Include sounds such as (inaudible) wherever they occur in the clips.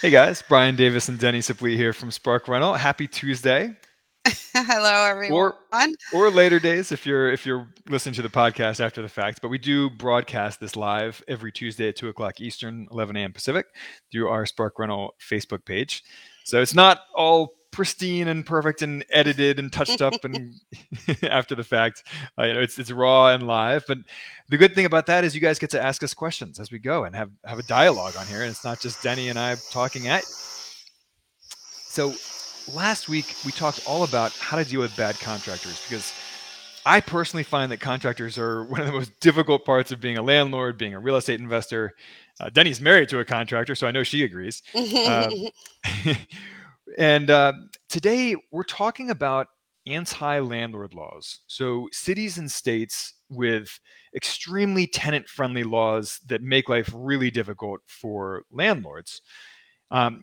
Hey guys, Brian Davis and Denny Supplee here from Spark Rental. Happy Tuesday. (laughs) Hello, everyone. Or, or later days if you're if you're listening to the podcast after the fact. But we do broadcast this live every Tuesday at two o'clock Eastern, 11 a.m. Pacific, through our Spark Rental Facebook page. So it's not all pristine and perfect and edited and touched up and (laughs) (laughs) after the fact. Uh, you know, it's it's raw and live. But the good thing about that is you guys get to ask us questions as we go and have have a dialogue on here, and it's not just Denny and I talking at. You. So last week we talked all about how to deal with bad contractors because. I personally find that contractors are (laughs) one of the most difficult parts of being a landlord, being a real estate investor. Uh, Denny's married to a contractor, so I know she agrees. Uh, and uh, today we're talking about anti landlord laws. So, cities and states with extremely tenant friendly laws that make life really difficult for landlords. Um,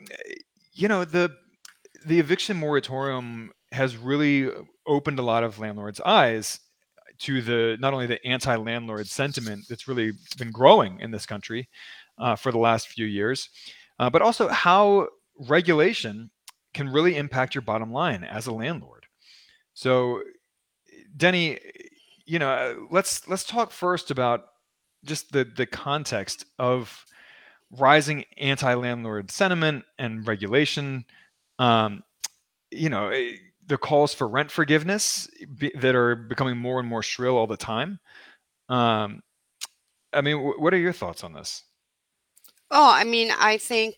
you know, the the eviction moratorium has really opened a lot of landlords' eyes to the not only the anti-landlord sentiment that's really been growing in this country uh, for the last few years, uh, but also how regulation can really impact your bottom line as a landlord. So, Denny, you know, let's let's talk first about just the the context of rising anti-landlord sentiment and regulation. Um, you know, eh, the calls for rent forgiveness be, that are becoming more and more shrill all the time. Um, I mean, w- what are your thoughts on this? Oh, I mean, I think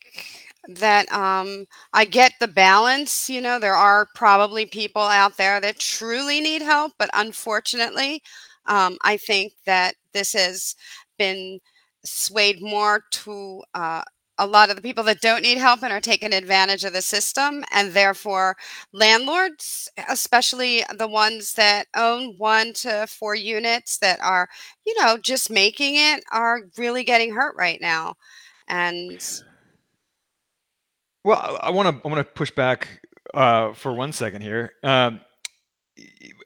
that um, I get the balance. You know, there are probably people out there that truly need help, but unfortunately, um, I think that this has been swayed more to uh, a lot of the people that don't need help and are taking advantage of the system. And therefore, landlords, especially the ones that own one to four units that are, you know, just making it, are really getting hurt right now. And well, I want to I want to push back uh, for one second here. Um,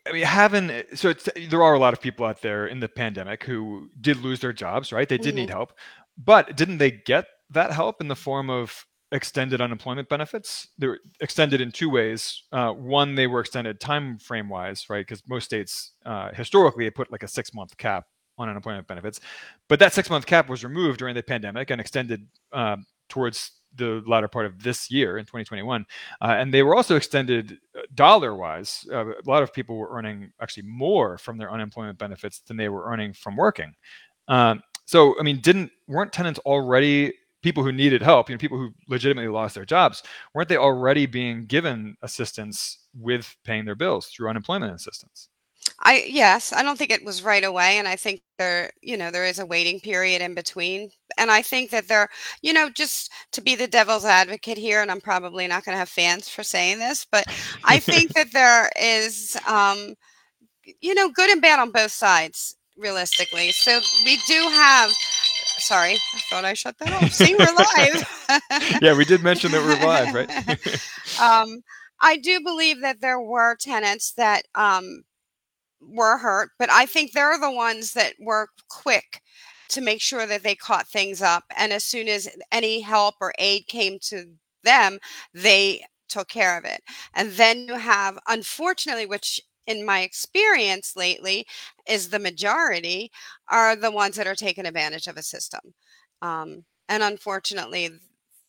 I mean, having so it's, there are a lot of people out there in the pandemic who did lose their jobs, right? They did need help, but didn't they get that help in the form of extended unemployment benefits? They were extended in two ways. Uh, one, they were extended time frame wise, right? Because most states uh, historically they put like a six month cap on unemployment benefits, but that six month cap was removed during the pandemic and extended uh, towards the latter part of this year in 2021. Uh, and they were also extended uh, dollar wise. Uh, a lot of people were earning actually more from their unemployment benefits than they were earning from working. Um, so, I mean, didn't weren't tenants already people who needed help, you know, people who legitimately lost their jobs, weren't they already being given assistance with paying their bills through unemployment assistance? I yes, I don't think it was right away, and I think there, you know, there is a waiting period in between, and I think that there, you know, just to be the devil's advocate here, and I'm probably not going to have fans for saying this, but I think (laughs) that there is, um, you know, good and bad on both sides, realistically. So we do have. Sorry, I thought I shut that off. See, we're live. yeah, we did mention that we're live, right? (laughs) um, I do believe that there were tenants that um, were hurt, but I think they're the ones that were quick to make sure that they caught things up. And as soon as any help or aid came to them, they took care of it. And then you have, unfortunately, which in my experience lately is the majority are the ones that are taking advantage of a system. Um, and unfortunately,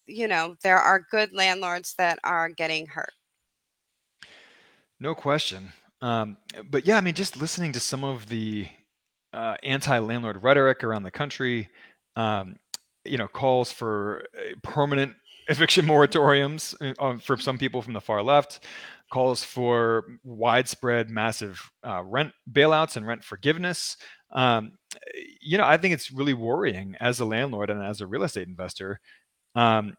you know, there are good landlords that are getting hurt. No question. Um, but yeah, I mean, just listening to some of the uh, anti-landlord rhetoric around the country, um, you know, calls for permanent (laughs) eviction moratoriums uh, for some people from the far left, calls for widespread, massive uh, rent bailouts and rent forgiveness. Um, you know, I think it's really worrying as a landlord and as a real estate investor. Um,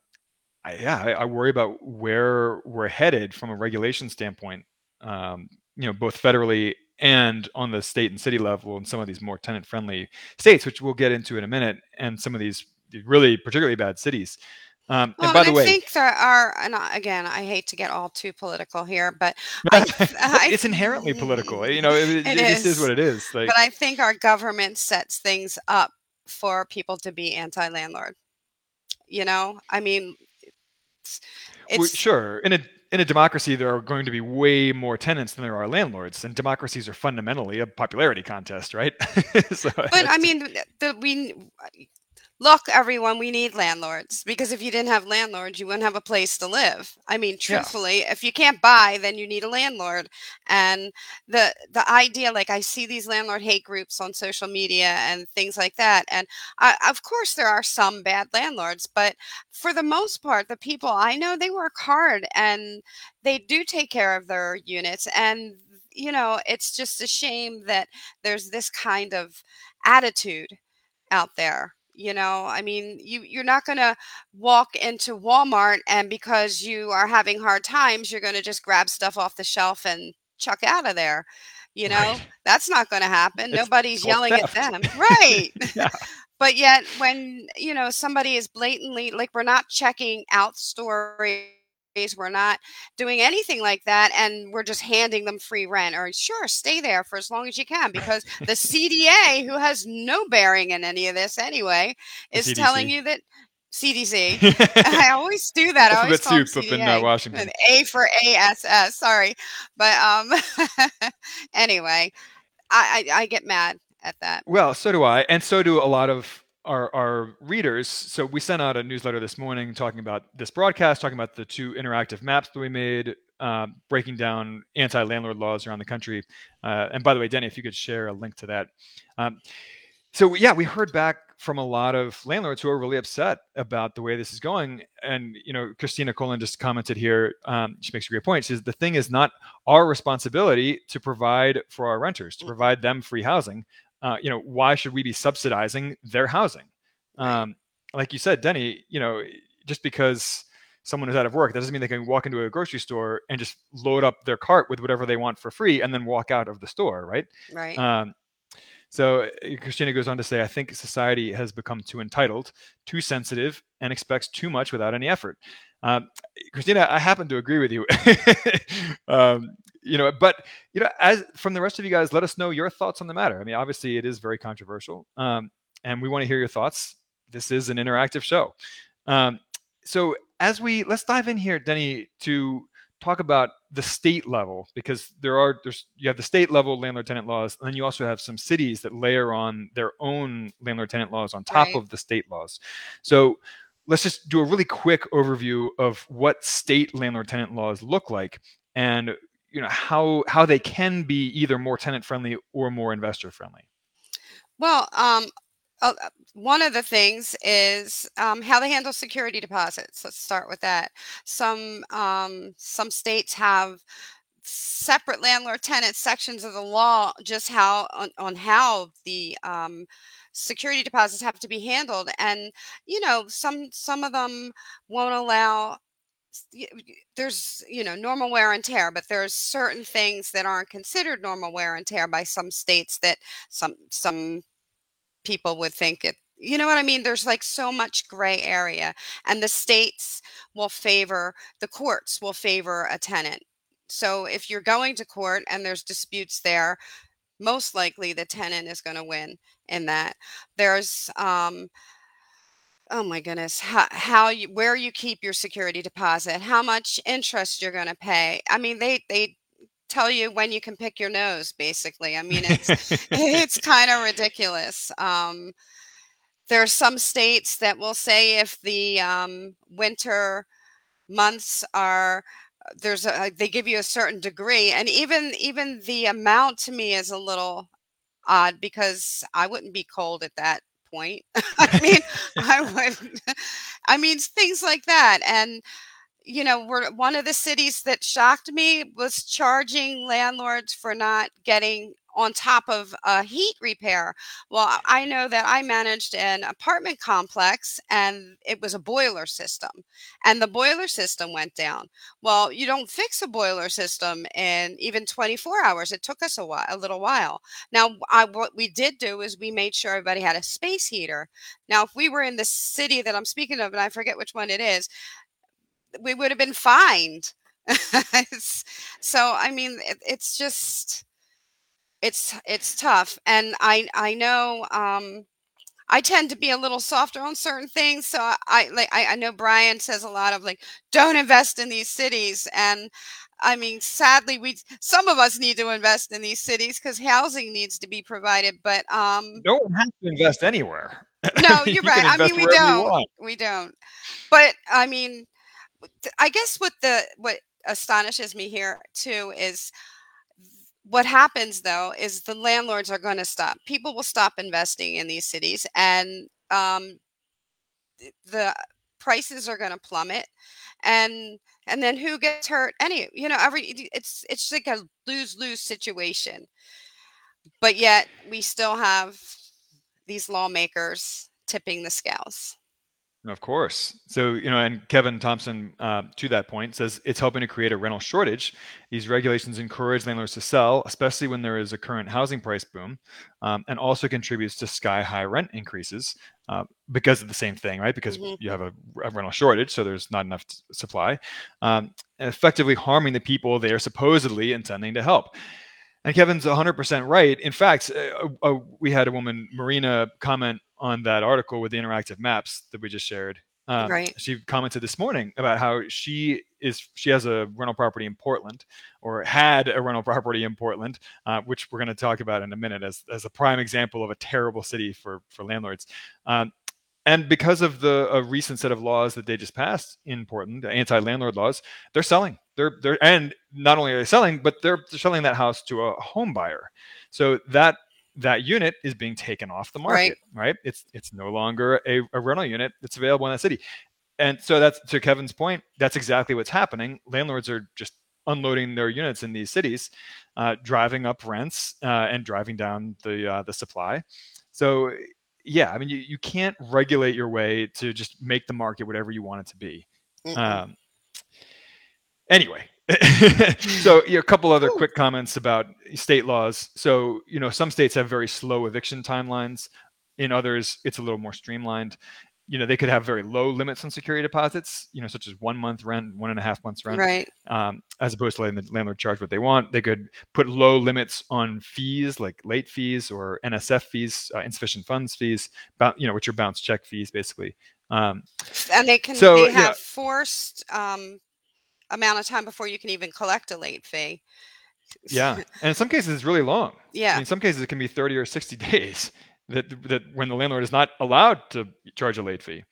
I, yeah, I, I, worry about where we're headed from a regulation standpoint. Um, you know, both federally and on the state and city level in some of these more tenant friendly states, which we'll get into in a minute, and some of these really particularly bad cities. Um, well, and by and the I way, think there are, and again, I hate to get all too political here, but (laughs) I, (laughs) I it's inherently political. You know, it, it, It just is is. what it is. Like, but I think our government sets things up for people to be anti-landlord. You know, I mean, it's, well, it's sure, in a in a democracy, there are going to be way more tenants than there are landlords, and democracies are fundamentally a popularity contest, right? (laughs) so, but I mean, the we look, everyone, we need landlords because if you didn't have landlords, you wouldn't have a place to live. I mean, Yeah. truthfully, if you can't buy, then you need a landlord. And the the idea, like I see these landlord hate groups on social media and things like that. And I, of course, there are some bad landlords, but for the most part, the people I know, they work hard and they do take care of their units. And you know, it's just a shame that there's this kind of attitude out there you know i mean you you're not going to walk into walmart and because you are having hard times you're going to just grab stuff off the shelf and chuck out of there you know Right. that's not going to happen It's nobody's yelling theft. at them right (laughs) Yeah. (laughs) but yet when you know somebody is blatantly like we're not checking out stories we're not doing anything like that and we're just handing them free rent or sure stay there for as long as you can because the cda who has no bearing in any of this anyway is telling you that cdc (laughs) (laughs) i always do that i always call soup up in uh. Washington. An A for ASS. Sorry, but um, (laughs) anyway, I, I I get mad at that. Well, so do I, and so do a lot of our our readers. So we sent out a newsletter this morning talking about this broadcast, talking about the two interactive maps that we made, um, breaking down anti-landlord laws around the country. Uh, and by the way, Denny, if you could share a link to that. Um, so yeah, we heard back from a lot of landlords who are really upset about the way this is going. And you know, Christina Colin just commented here. Um, she makes a great point. She says the thing is not our responsibility to provide for our renters, to provide them free housing. Uh, you know, why should we be subsidizing their housing? Um, like you said, Denny, you know, just because someone is out of work, that doesn't mean they can walk into a grocery store and just load up their cart with whatever they want for free and then walk out of the store, right? Right. Um, so uh, Christina goes on to say, I think society has become too entitled, too sensitive, and expects too much without any effort. Um, Christina, I happen to agree with you. (laughs) um, you know, but you know, as from the rest of you guys, let us know your thoughts on the matter. I mean, obviously, it is very controversial, um, and we want to hear your thoughts. This is an interactive show. Um, so as we let's dive in here, Denny, to talk about the state level because there are there's you have the state level landlord tenant laws and then you also have some cities that layer on their own landlord tenant laws on top Right. of the state laws so let's just do a really quick overview of what state landlord tenant laws look like and you know how how they can be either more tenant friendly or more investor friendly Well, um, uh, uh, one of the things is um, how they handle security deposits. Let's start with that. Some um, some states have separate landlord tenant sections of the law, just how on, on how the um, security deposits have to be handled, and you know some some of them won't allow. There's you know normal wear and tear, but there's certain things that aren't considered normal wear and tear by some states that some some people would think it you know what i mean? There's like so much gray area and the states will favor the courts will favor a tenant. So if you're going to court and there's disputes there most likely the tenant is going to win in that. There's um oh my goodness how, how you where you keep your security deposit how much interest you're going to pay i mean they they tell you when you can pick your nose basically i mean it's (laughs) it's kind of ridiculous. Um, there are some states that will say if the um, winter months are uh, there's a they give you a certain degree, and even even the amount to me is a little odd because I wouldn't be cold at that point. (laughs) I mean, I would. I mean, things like that, and you know, we're one of the cities that shocked me was charging landlords for not getting on top of a heat repair. Well, I know that I managed an apartment complex and it was a boiler system and the boiler system went down. Well, you don't fix a boiler system in even 24 hours. It took us a while, a little while. Now, I, what we did do is we made sure everybody had a space heater. Now, if we were in the city that I'm speaking of, and I forget which one it is, we would have been fined. (laughs) so, I mean, it, it's just it's it's tough and i i know um i tend to be a little softer on certain things so i like I, I know brian says a lot of like don't invest in these cities and i mean sadly we some of us need to invest in these cities because housing needs to be provided but um no one has to invest anywhere. No (laughs) you're you right i mean we don't we don't but i mean i guess what the what astonishes me here too is what happens though is the landlords are going to stop. People will stop investing in these cities, and um, the prices are going to plummet, and and then who gets hurt? Any you know every it's it's like a lose lose situation. But yet we still have these lawmakers tipping the scales. Of course. So, you know, and Kevin Thompson, uh, to that point, says it's helping to create a rental shortage. These regulations encourage landlords to sell, especially when there is a current housing price boom, um, and also contributes to sky high rent increases uh, because of the same thing, right? Because mm-hmm. you have a, a, rental shortage, so there's not enough t- supply, um, effectively harming the people they are supposedly intending to help. And Kevin's 100% right. In fact, uh, uh, we had a woman, Marina, comment on that article with the interactive maps that we just shared. Um, right. She commented this morning about how she is she has a rental property in Portland, or had a rental (laughs) property in Portland, uh, which we're going to talk about in a minute as as a prime example of a terrible city for for landlords. Um, and because of the a recent set of laws that they just passed in Portland, anti-landlord laws, they're selling. They're they're and not only are they selling, but they're, they're selling that house to a home buyer. So that that unit is being taken off the market, right? right? It's it's no longer a, a rental unit that's available in that city. And so that's to Kevin's point, that's exactly what's happening. Landlords are just unloading their units in these cities, uh, driving up rents uh, and driving down the uh, the supply. So yeah, I mean you, you can't regulate your way to just make the market whatever you want it to be. Mm-hmm. Um, anyway, so yeah, a couple other quick comments about state laws. So you know, some states have very slow eviction timelines. In others, it's a little more streamlined. You know, they could have very low limits on security deposits. You know, such as one month rent, one and a half months rent, right? Um, as opposed to letting the landlord charge what they want. They could put low limits on fees, like late fees or NSF fees, uh, insufficient funds fees, about you know, which are bounce check fees, basically. Um, and they can so, they have yeah. forced um, amount of time before you can even collect a late fee. Yeah, and in some cases it's really long. Yeah, in some cases it can be thirty or sixty (laughs) days that that when the landlord is not allowed to charge a late fee.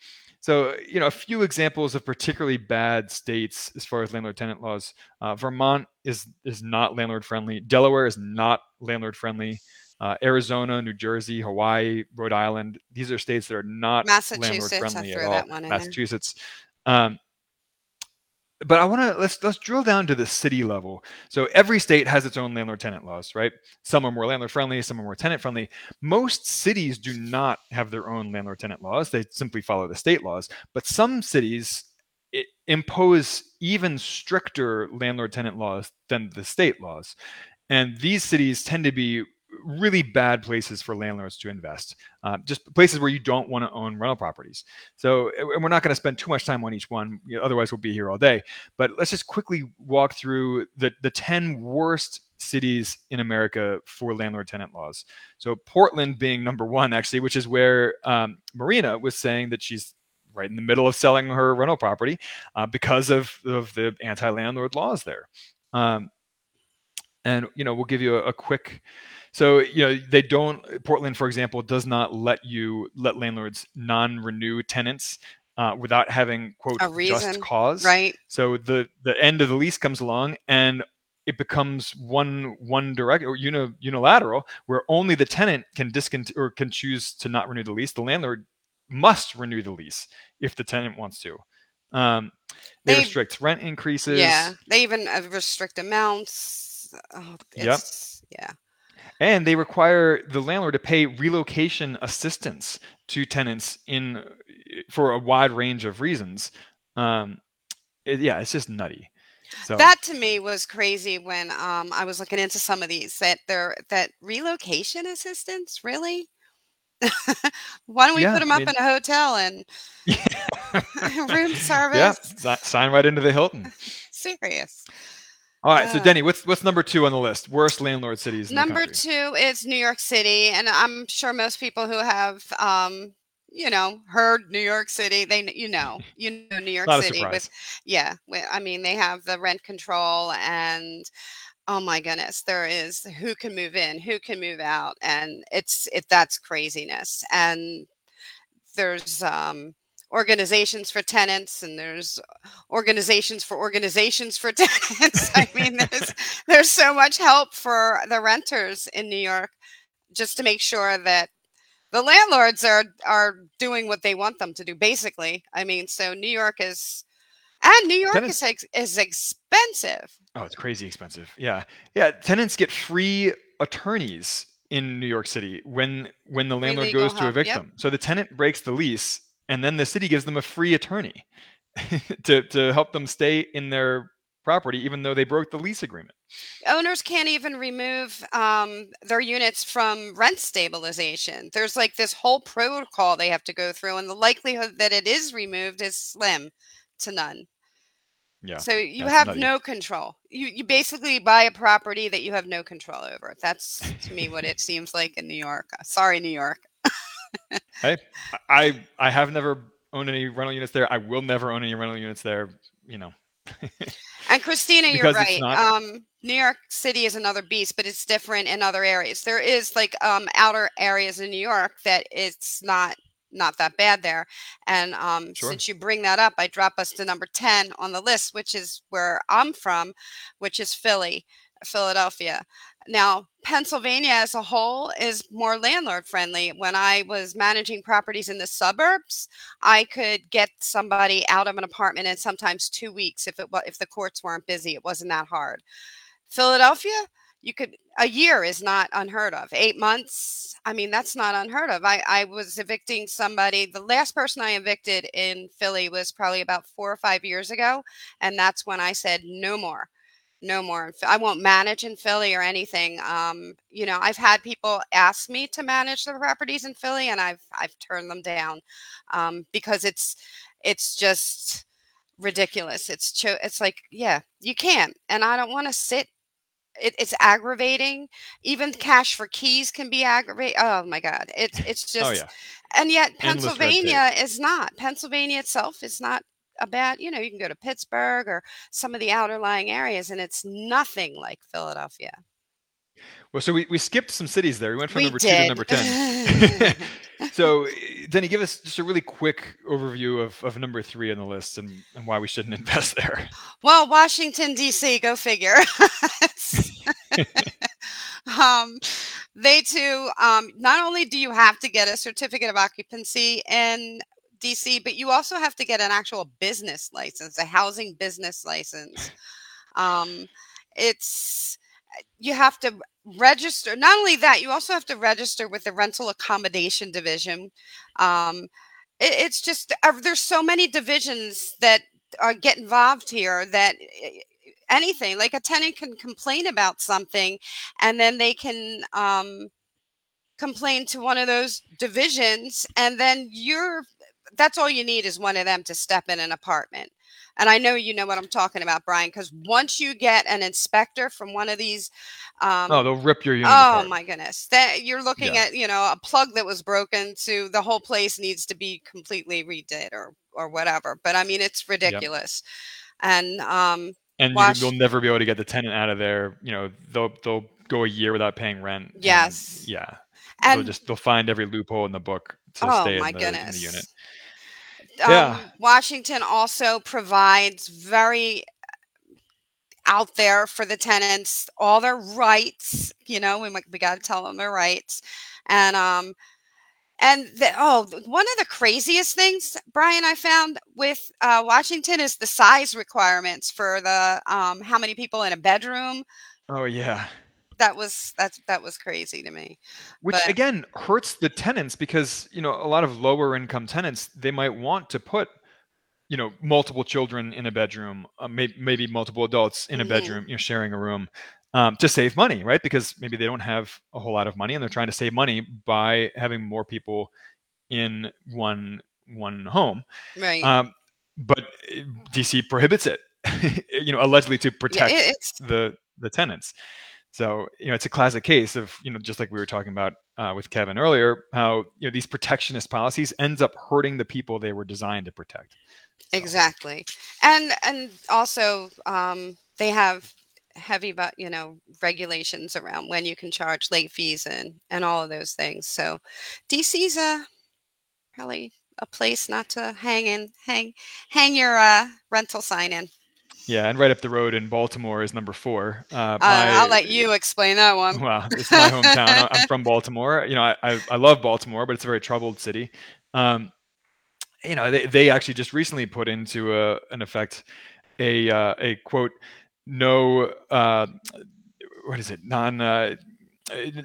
So, you know, a few examples of particularly bad states as far as landlord-tenant laws. Uh, Vermont is is not landlord friendly. Delaware is not landlord friendly. Uh, Arizona, New Jersey, Hawaii, Rhode Island. These are states that are not landlord friendly at all. Massachusetts. Um, but I want to let's let's drill down to the city level. So every state has its own landlord tenant laws, right? Some are more landlord friendly, some are more tenant friendly. Most cities do not have their own landlord tenant laws. They simply follow the state laws. But some cities impose even stricter landlord tenant laws than the state laws. And these cities tend to be really bad places for landlords to invest, uh, just places where you don't want to own rental properties. So, and we're not going to spend too much time on each one, you know, otherwise we'll be here all day. But let's just quickly walk through the the ten worst cities in America for landlord tenant laws. So, Portland being number one, actually, which is where um, Marina was saying that she's right in the middle of selling her rental property uh, because of, of the anti landlord laws there. Um, and you know, we'll give you a, a quick so you know they don't. Portland, for example, does not let you let landlords non-renew tenants uh, without having quote a reason, just cause. Right. So the the end of the lease comes along and it becomes one one direct or uni, unilateral where only the tenant can discontinue or can choose to not renew the lease. The landlord must renew the lease if the tenant wants to. Um, they, they restrict rent increases. Yeah, they even uh, restrict amounts. Oh, yep. Yeah and they require the landlord to pay relocation assistance to tenants in for a wide range of reasons. Um, it, yeah, it's just nutty. So That to me was crazy when um, I was looking into some of these that they're that relocation assistance really. (laughs) Why don't we Yeah, put them I up mean- in a hotel and (laughs) (laughs) room yeah, service? si- sign right into the Hilton. Serious. All right, so Uh, Denny, what's what's number two on the list? Worst landlord cities. Number two is New York City, and I'm sure most people who have, um, you know, heard New York City, they you know, (laughs) you know New York Not City with, yeah, I mean they have the rent control and. Oh my goodness, there is who can move in, who can move out, and it's it that's craziness. And there's um organizations for tenants and there's organizations for organizations for (laughs) tenants. I mean, there's (laughs) there's so much help for the renters in New York just to make sure that the landlords are are doing what they want them to do. Basically, I mean, so New York is and New York Tenants- is ex- is expensive. Oh, it's crazy expensive. Yeah, yeah. Tenants get free attorneys in New York City when when the landlord goes to evict yep. them. So the tenant breaks the lease, and then the city gives them a free attorney (laughs) to to help them stay in their property, even though they broke the lease agreement. Owners can't even remove um, their units from rent stabilization. There's like this whole protocol they have to go through, and the likelihood that it is removed is slim to none. Yeah. So you have nutty. no control. You you basically buy a property that you have no control over. That's to me what it seems like in New York. Sorry, New York. (laughs) Hey, I I have never owned any rental units there. I will never own any rental units there. You know. (laughs) And Christina, you're right. not- Um, New York City is another beast, but it's different in other areas. There is like um, outer areas in New York that it's not not that bad there. And um, Sure. since you bring that up, I drop us to number ten on the list, which is where I'm from, which is Philly, Philadelphia. Now, Pennsylvania as a whole is more landlord friendly. When I was managing properties in the suburbs, I could get somebody out of an apartment in sometimes two weeks if it if the courts weren't busy. It wasn't that hard. Philadelphia, you could a year is not unheard of. Eight months, I mean that's not unheard of. I I was evicting somebody. The last person I evicted in Philly was probably about four or five years ago, and that's when I said no more. No more. I won't manage in Philly or anything. Um, you know, I've had people ask me to manage the properties in Philly, and I've I've turned them down um, because it's it's just ridiculous. It's cho- it's like yeah, you can't, and I don't want to sit. It, it's aggravating. Even cash for keys can be aggravating. Oh my god, it's it's just oh yeah. and yet Endless red tape. Pennsylvania is not. Pennsylvania itself is not a bad. You know, you can go to Pittsburgh or some of the outer lying areas, and it's nothing like Philadelphia. Well, so we, we skipped some cities there. We went from we number did. two to number ten. (laughs) so, eh, Denny, give us just a really quick overview of, of number three on the list and, and why we shouldn't invest there. (laughs) Well, Washington D.C. Go figure. (laughs) um, they too. Um, not only do you have to get a certificate of occupancy in D.C., but you also have to get an actual business license, a housing business license. Um, it's you have to register. Not only that, you also have to register with the rental accommodation division. Um, it, it's just uh, there's so many divisions that uh, get involved here that eh, anything like a tenant can complain about something and then they can um, complain to one of those divisions and then you're that's all you need is one of them to step in an apartment and i know you know what i'm talking about brian because once you get an inspector from one of these um, Oh, they'll rip your unit Oh apart. my goodness. That you're looking Yeah. at, you know, a plug that was broken to the whole place needs to be completely redid or or whatever. But I mean it's ridiculous. And um and you, wash- you'll never be able to get the tenant out of there. You know, they'll they'll go a year without paying rent. and Yes. yeah. they'll and just they'll find every loophole in the book to oh stay my in, the, in the unit. Um, Yeah. Washington also provides very out there for the tenants all their rights you know we, we got to tell them their rights and um and the, oh one of the craziest things brian i found with uh, washington is the size requirements for the um, how many people in a bedroom Oh yeah. That was that's that was crazy to me. which But- again hurts the tenants because you know a lot of lower income tenants they might want to put you know multiple children in a bedroom uh, may- maybe multiple adults in a Mhm. bedroom you know sharing a room um, to save money right because maybe they don't have a whole lot of money and they're trying to save money by having more people in one one home Right. um, but uh, dc prohibits it (laughs) you know allegedly to yeah, protect it, the the tenants. So you know, it's a classic case of you know, just like we were talking about uh, with Kevin earlier, how you know these protectionist policies ends up hurting the people they were designed to protect. So, exactly. And and also um they have heavy but you know regulations around when you can charge late fees and and all of those things. So DC's a probably a place not to hang in hang hang your uh rental sign in. Yeah, and right up the road in Baltimore is number four. Uh, my- I'll let you explain that one. Well, it's my hometown. (laughs) I'm from Baltimore. You know, I, I, I love Baltimore, but it's a very troubled city. Um, you know, they, they actually just recently put into a, an effect a uh, a quote no uh, what is it non uh,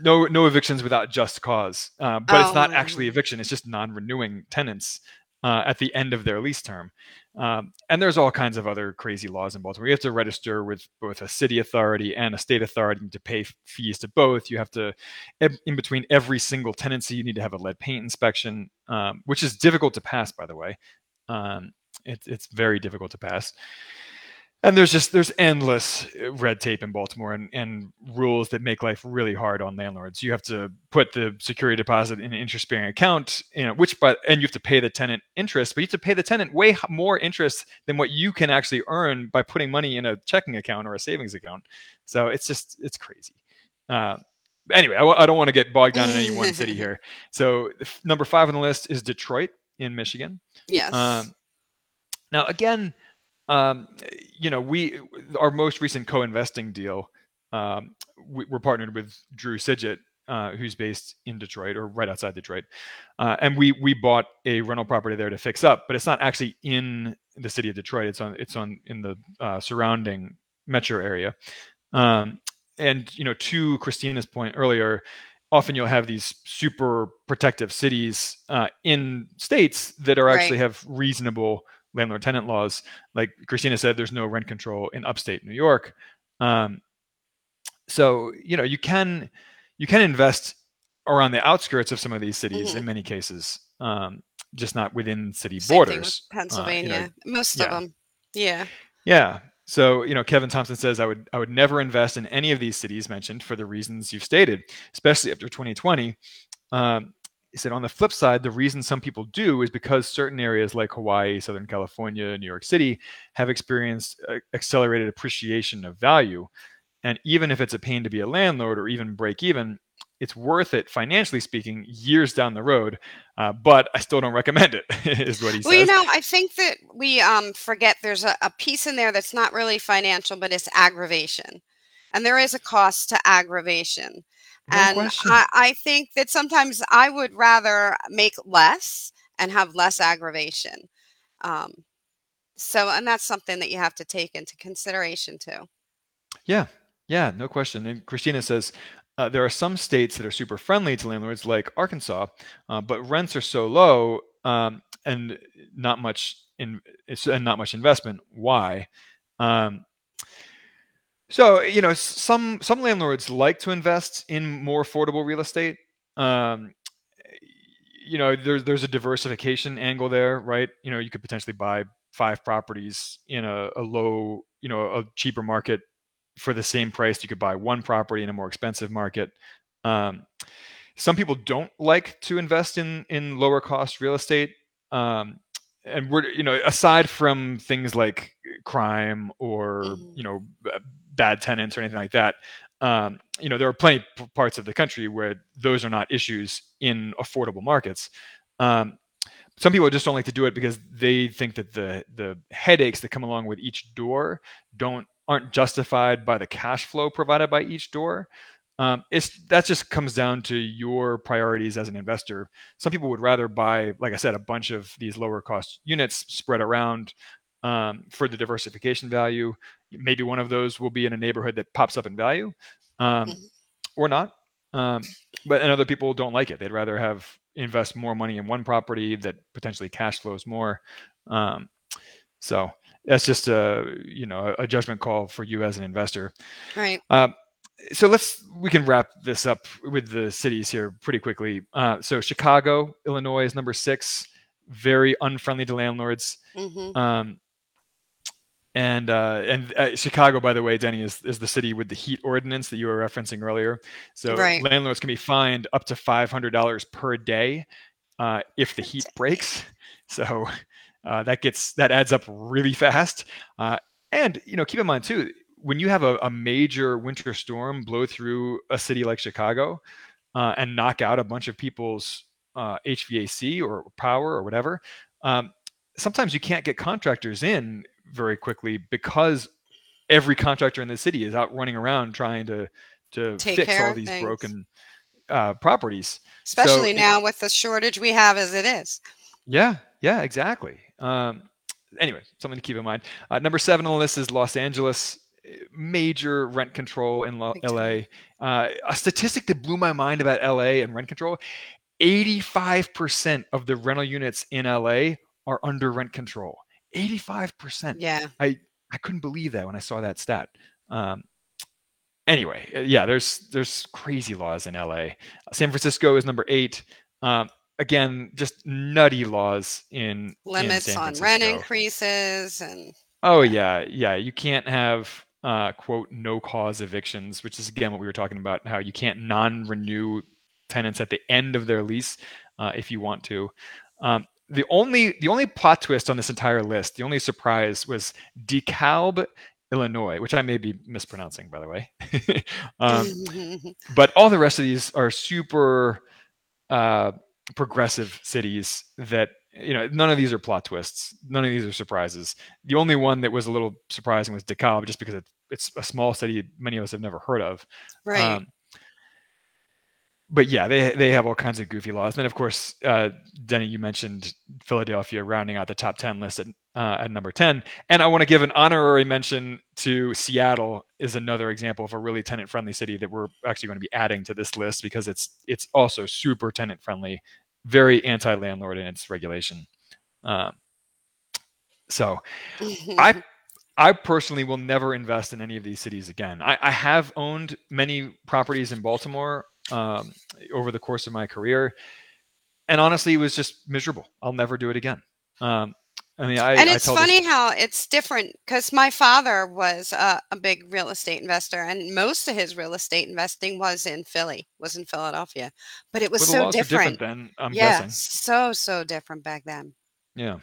no no evictions without just cause. Uh, but it's not Oh. actually eviction. It's just non-renewing tenants uh, at the end of their lease term. Um, and there's all kinds of other crazy laws in Baltimore. You have to register with both a city authority and a state authority to pay fees to both. You have to, in between every single tenancy, you need to have a lead paint inspection, um, which is difficult to pass, by the way. Um, it's it's very difficult to pass. And there's just there's endless uh, red tape in Baltimore and, and rules that make life really hard on landlords. You have to put the security deposit in an interest bearing account, you know, which but and you have to pay the tenant interest, but you have to pay the tenant way more interest than what you can actually earn by putting money in a checking account or a savings account. So it's just it's crazy. Uh, anyway, I w- I don't want to get bogged down in any one city (laughs) here. So number five on the list is Detroit in Michigan. Yes. Um, now, again, um, you know, we our most recent co-investing deal, um, we, we're partnered with Drew Sygit, uh, who's based in Detroit or right outside Detroit, uh, and we we bought a rental property there to fix up, but it's not actually in the city of Detroit. It's on it's on in the uh, surrounding metro area, um, and you know, to Christina's point earlier. Often you'll have these super protective cities uh, in states that are actually Right. have reasonable landlord tenant laws. Like Christina said, there's no rent control in upstate New York. Um, so you know you can you can invest around the outskirts of some of these cities in Mhm. many cases, um, just not within city Same thing with borders. Uh, you know, Pennsylvania. Most yeah. of them. Yeah. yeah. So, you know, Kevin Thompson says I would I would never invest in any of these cities mentioned for the reasons you've stated, especially after 2020. Um, he said on the flip side, the reason some people do is because certain areas like Hawaii, Southern California, New York City have experienced uh, accelerated appreciation of value. And even if it's a pain to be a landlord or even break even, it's worth it financially speaking years down the road. Uh, but I still don't recommend it, (laughs) is what he says. Well, you know, I think that we um, forget there's a, a piece in there that's not really financial, but it's aggravation. And there is a cost to aggravation. No and. I, I think that sometimes I would rather make less and have less aggravation. Um, so, and that's something that you have to take into consideration too. Yeah, yeah, no question. And Christina says uh, there are some states that are super friendly to landlords, like Arkansas, uh, but rents are so low um, and not much in and not much investment. Why? Um, so you know, some some landlords like to invest in more affordable real estate. Um, you know, there's there's a diversification angle there, right? You know, you could potentially buy five properties in a, a low, you know, a cheaper market for the same price. You could buy one property in a more expensive market. Um, some people don't like to invest in in lower cost real estate. Um, and we're you know aside from things like crime or Mhm. you know bad tenants or anything like that um, you know there are plenty of parts of the country where those are not issues in affordable markets. Um, some people just don't like to do it because they think that the the headaches that come along with each door don't aren't justified by the cash flow provided by each door. Um, it's that just comes down to your priorities as an investor. Some people would rather buy like i said a bunch of these lower cost units spread around um, for the diversification value maybe one of those will be in a neighborhood that pops up in value um, Mhm. or not. Um, but and other people don't like it. They'd rather have invest more money in one property that potentially cash flows more. Um, so that's just a you know a judgment call for you as an investor. Right. Um, so let's we can wrap this up with the cities here pretty quickly. Uh, so Chicago, Illinois is number six, very unfriendly to landlords. hmm Um, and uh, and uh, Chicago, by the way, Denny is, is the city with the heat ordinance that you were referencing earlier. So Right. landlords can be fined up to five hundred dollars per day uh, if the heat breaks. (laughs) So uh, that gets that adds up really fast. Uh, and you know, keep in mind too, when you have a, a major winter storm blow through a city like Chicago uh, and knock out a bunch of people's uh, HVAC or power or whatever, um, sometimes you can't get contractors in very quickly because every contractor in the city is out running around trying to to Take fix care all of these things. broken uh, properties. Especially it- now with the shortage we have as it is. Yeah, yeah, exactly. Um, anyway, something to keep in mind. Uh, number seven on the list is Los Angeles. eh, Major rent control in Lo- LA. Uh, a statistic that blew my mind about LA and rent control 85% of the rental units in LA are under rent control. 85%. Yeah. I I couldn't believe that when I saw that stat. Um, anyway, uh, yeah, there's there's crazy laws in LA. San Francisco is number eight. Um, again, just nutty laws in in Limits San on rent increases and Oh yeah, yeah. You can't have uh, quote no cause evictions, which is again what we were talking about. How you can't non-renew tenants at the end of their lease uh, if you want to. Um, the only the only plot twist on this entire list, the only surprise was DeKalb, Illinois, which I may be mispronouncing by the way. (laughs) um, (laughs) but all the rest of these are super uh, progressive cities that you know none of these are plot twists none of these are surprises the only one that was a little surprising was DeKalb just because it, it's a small city many of us have never heard of right. um, but yeah they they have all kinds of goofy laws. And then of course uh, denny you mentioned philadelphia rounding out the top 10 list at, uh, at number 10 and i want to give an honorary mention to seattle is another example of a really tenant friendly city that we're actually going to be adding to this list because it's it's also super tenant friendly very anti-landlord in its regulation. Um, so (laughs) I I personally will never invest in any of these cities again. I, I have owned many properties in Baltimore um, over the course of my career, and honestly, it was just miserable. I'll never do it again. Um, I mean, I and I it's tell this- funny how it's different because my father was a, a big real estate investor and most of his real estate investing was in philly was in philadelphia but it was well, so are different, Then I'm yeah guessing. so so different back then Yeah.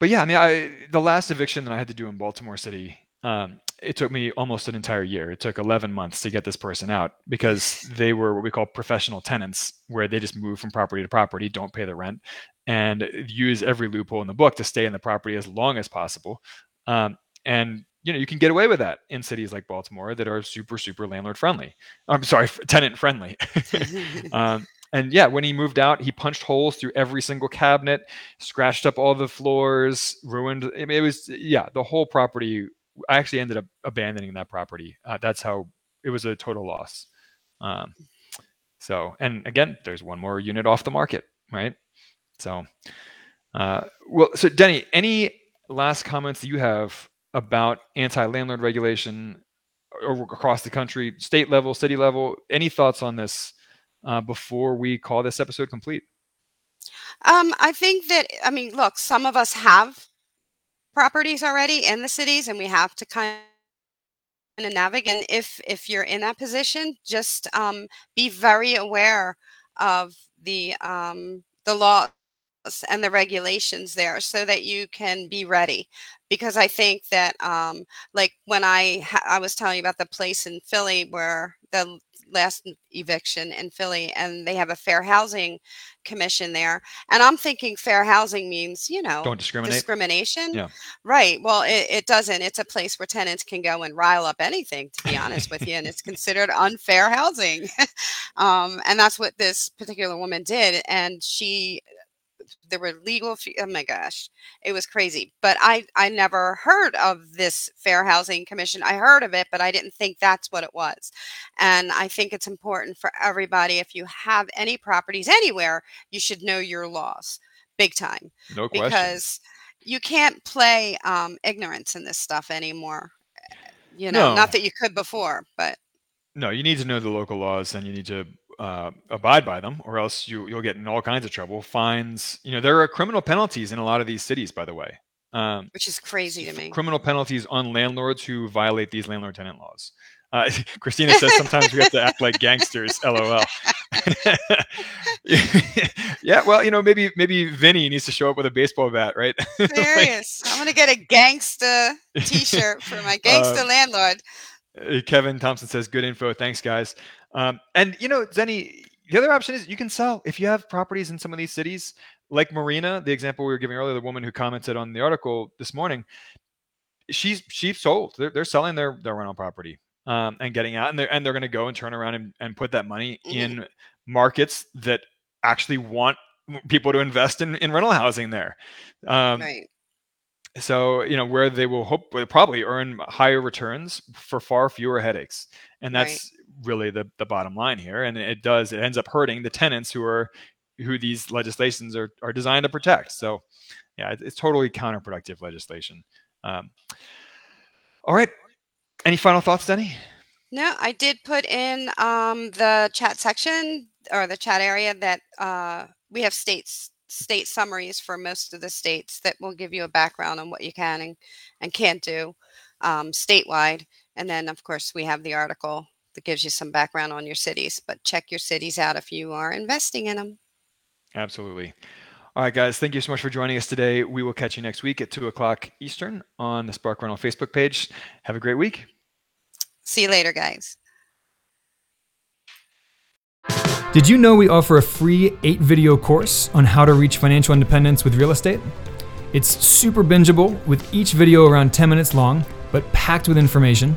But yeah, I mean, I the last eviction that I had to do in Baltimore City, um, it took me almost an entire year. It took 11 months to get this person out because they were what we call professional tenants, where they just move from property to property, don't pay the rent, and use every loophole in the book to stay in the property as long as possible. Um, and you know, you can get away with that in cities like Baltimore that are super, super landlord friendly. I'm sorry, (laughs) tenant friendly. (laughs) (laughs) um, and yeah, when he moved out, he punched holes through every single cabinet, scratched up all the floors, ruined. I mean, it was yeah, the whole property. I actually ended up abandoning that property. Uh, that's how it was a total loss. Um, so, and again, there's one more unit off the market, right? So, uh, well, so Denny, any last comments you have about anti-landlord regulation or across the country, state level, city level? Any thoughts on this uh, before we call this episode complete? um i think that i mean look some of us have properties already in the cities and we have to kind of navigate and if if you're in that position just um be very aware of the um the laws and the regulations there so that you can be ready because i think that um like when i i was telling you about the place in philly where the last eviction in philly and they have a fair housing commission there and i'm thinking fair housing means you know Don't discriminate. discrimination Yeah. right well it, it doesn't it's a place where tenants can go and rile up anything to be honest with you and it's (laughs) considered unfair housing (laughs) um, and that's what this particular woman did and she there were legal fee- oh my gosh it was crazy but i i never heard of this fair housing commission i heard of it but i didn't think that's what it was and i think it's important for everybody if you have any properties anywhere you should know your laws big time No question. because you can't play um, ignorance in this stuff anymore you know No. not that you could before but No, you need to know the local laws and you need to uh, abide by them, or else you you'll get in all kinds of trouble. Fines. You know, there are criminal penalties in a lot of these cities, by the way. Um, which is crazy to me criminal penalties on landlords who violate these landlord tenant laws. Uh, (laughs) Christina says sometimes we have to act like gangsters. LOL. (laughs) yeah, well, you know, maybe maybe Vinny needs to show up with a baseball bat, right? (laughs) Like, serious i'm gonna get a gangsta t-shirt for my gangsta landlord Uh, Kevin Thompson says, "Good info, thanks, guys." Um, and you know, Zenny, the other option is you can sell if you have properties in some of these cities, like Marina, the example we were giving earlier, the woman who commented on the article this morning. She's she's sold. They're, they're selling their their rental property um, and getting out, and they're and they're going to go and turn around and, and put that money Mhm. in markets that actually want people to invest in, in rental housing there. Um, right so you know where they will hope will probably earn higher returns for far fewer headaches and that's really the, the bottom line here. And it does it ends up hurting the tenants who are who these legislations are, are designed to protect. So yeah it- it's totally counterproductive legislation. Um, all right. Any final thoughts denny? No, I did put in um, the chat section or the chat area that uh, we have states state summaries for most of the states that will give you a background on what you can and, and can't do um, statewide. And then, of course, we have the article that gives you some background on your cities. But check your cities out if you are investing in them. absolutely all right guys thank you so much for joining us today we will catch you next week at 2 o'clock eastern on the spark rental facebook page have a great week See you later, guys. Did you know we offer a free eight video course on how to reach financial independence with real estate? It's super bingeable with each video around 10 minutes long, but packed with information.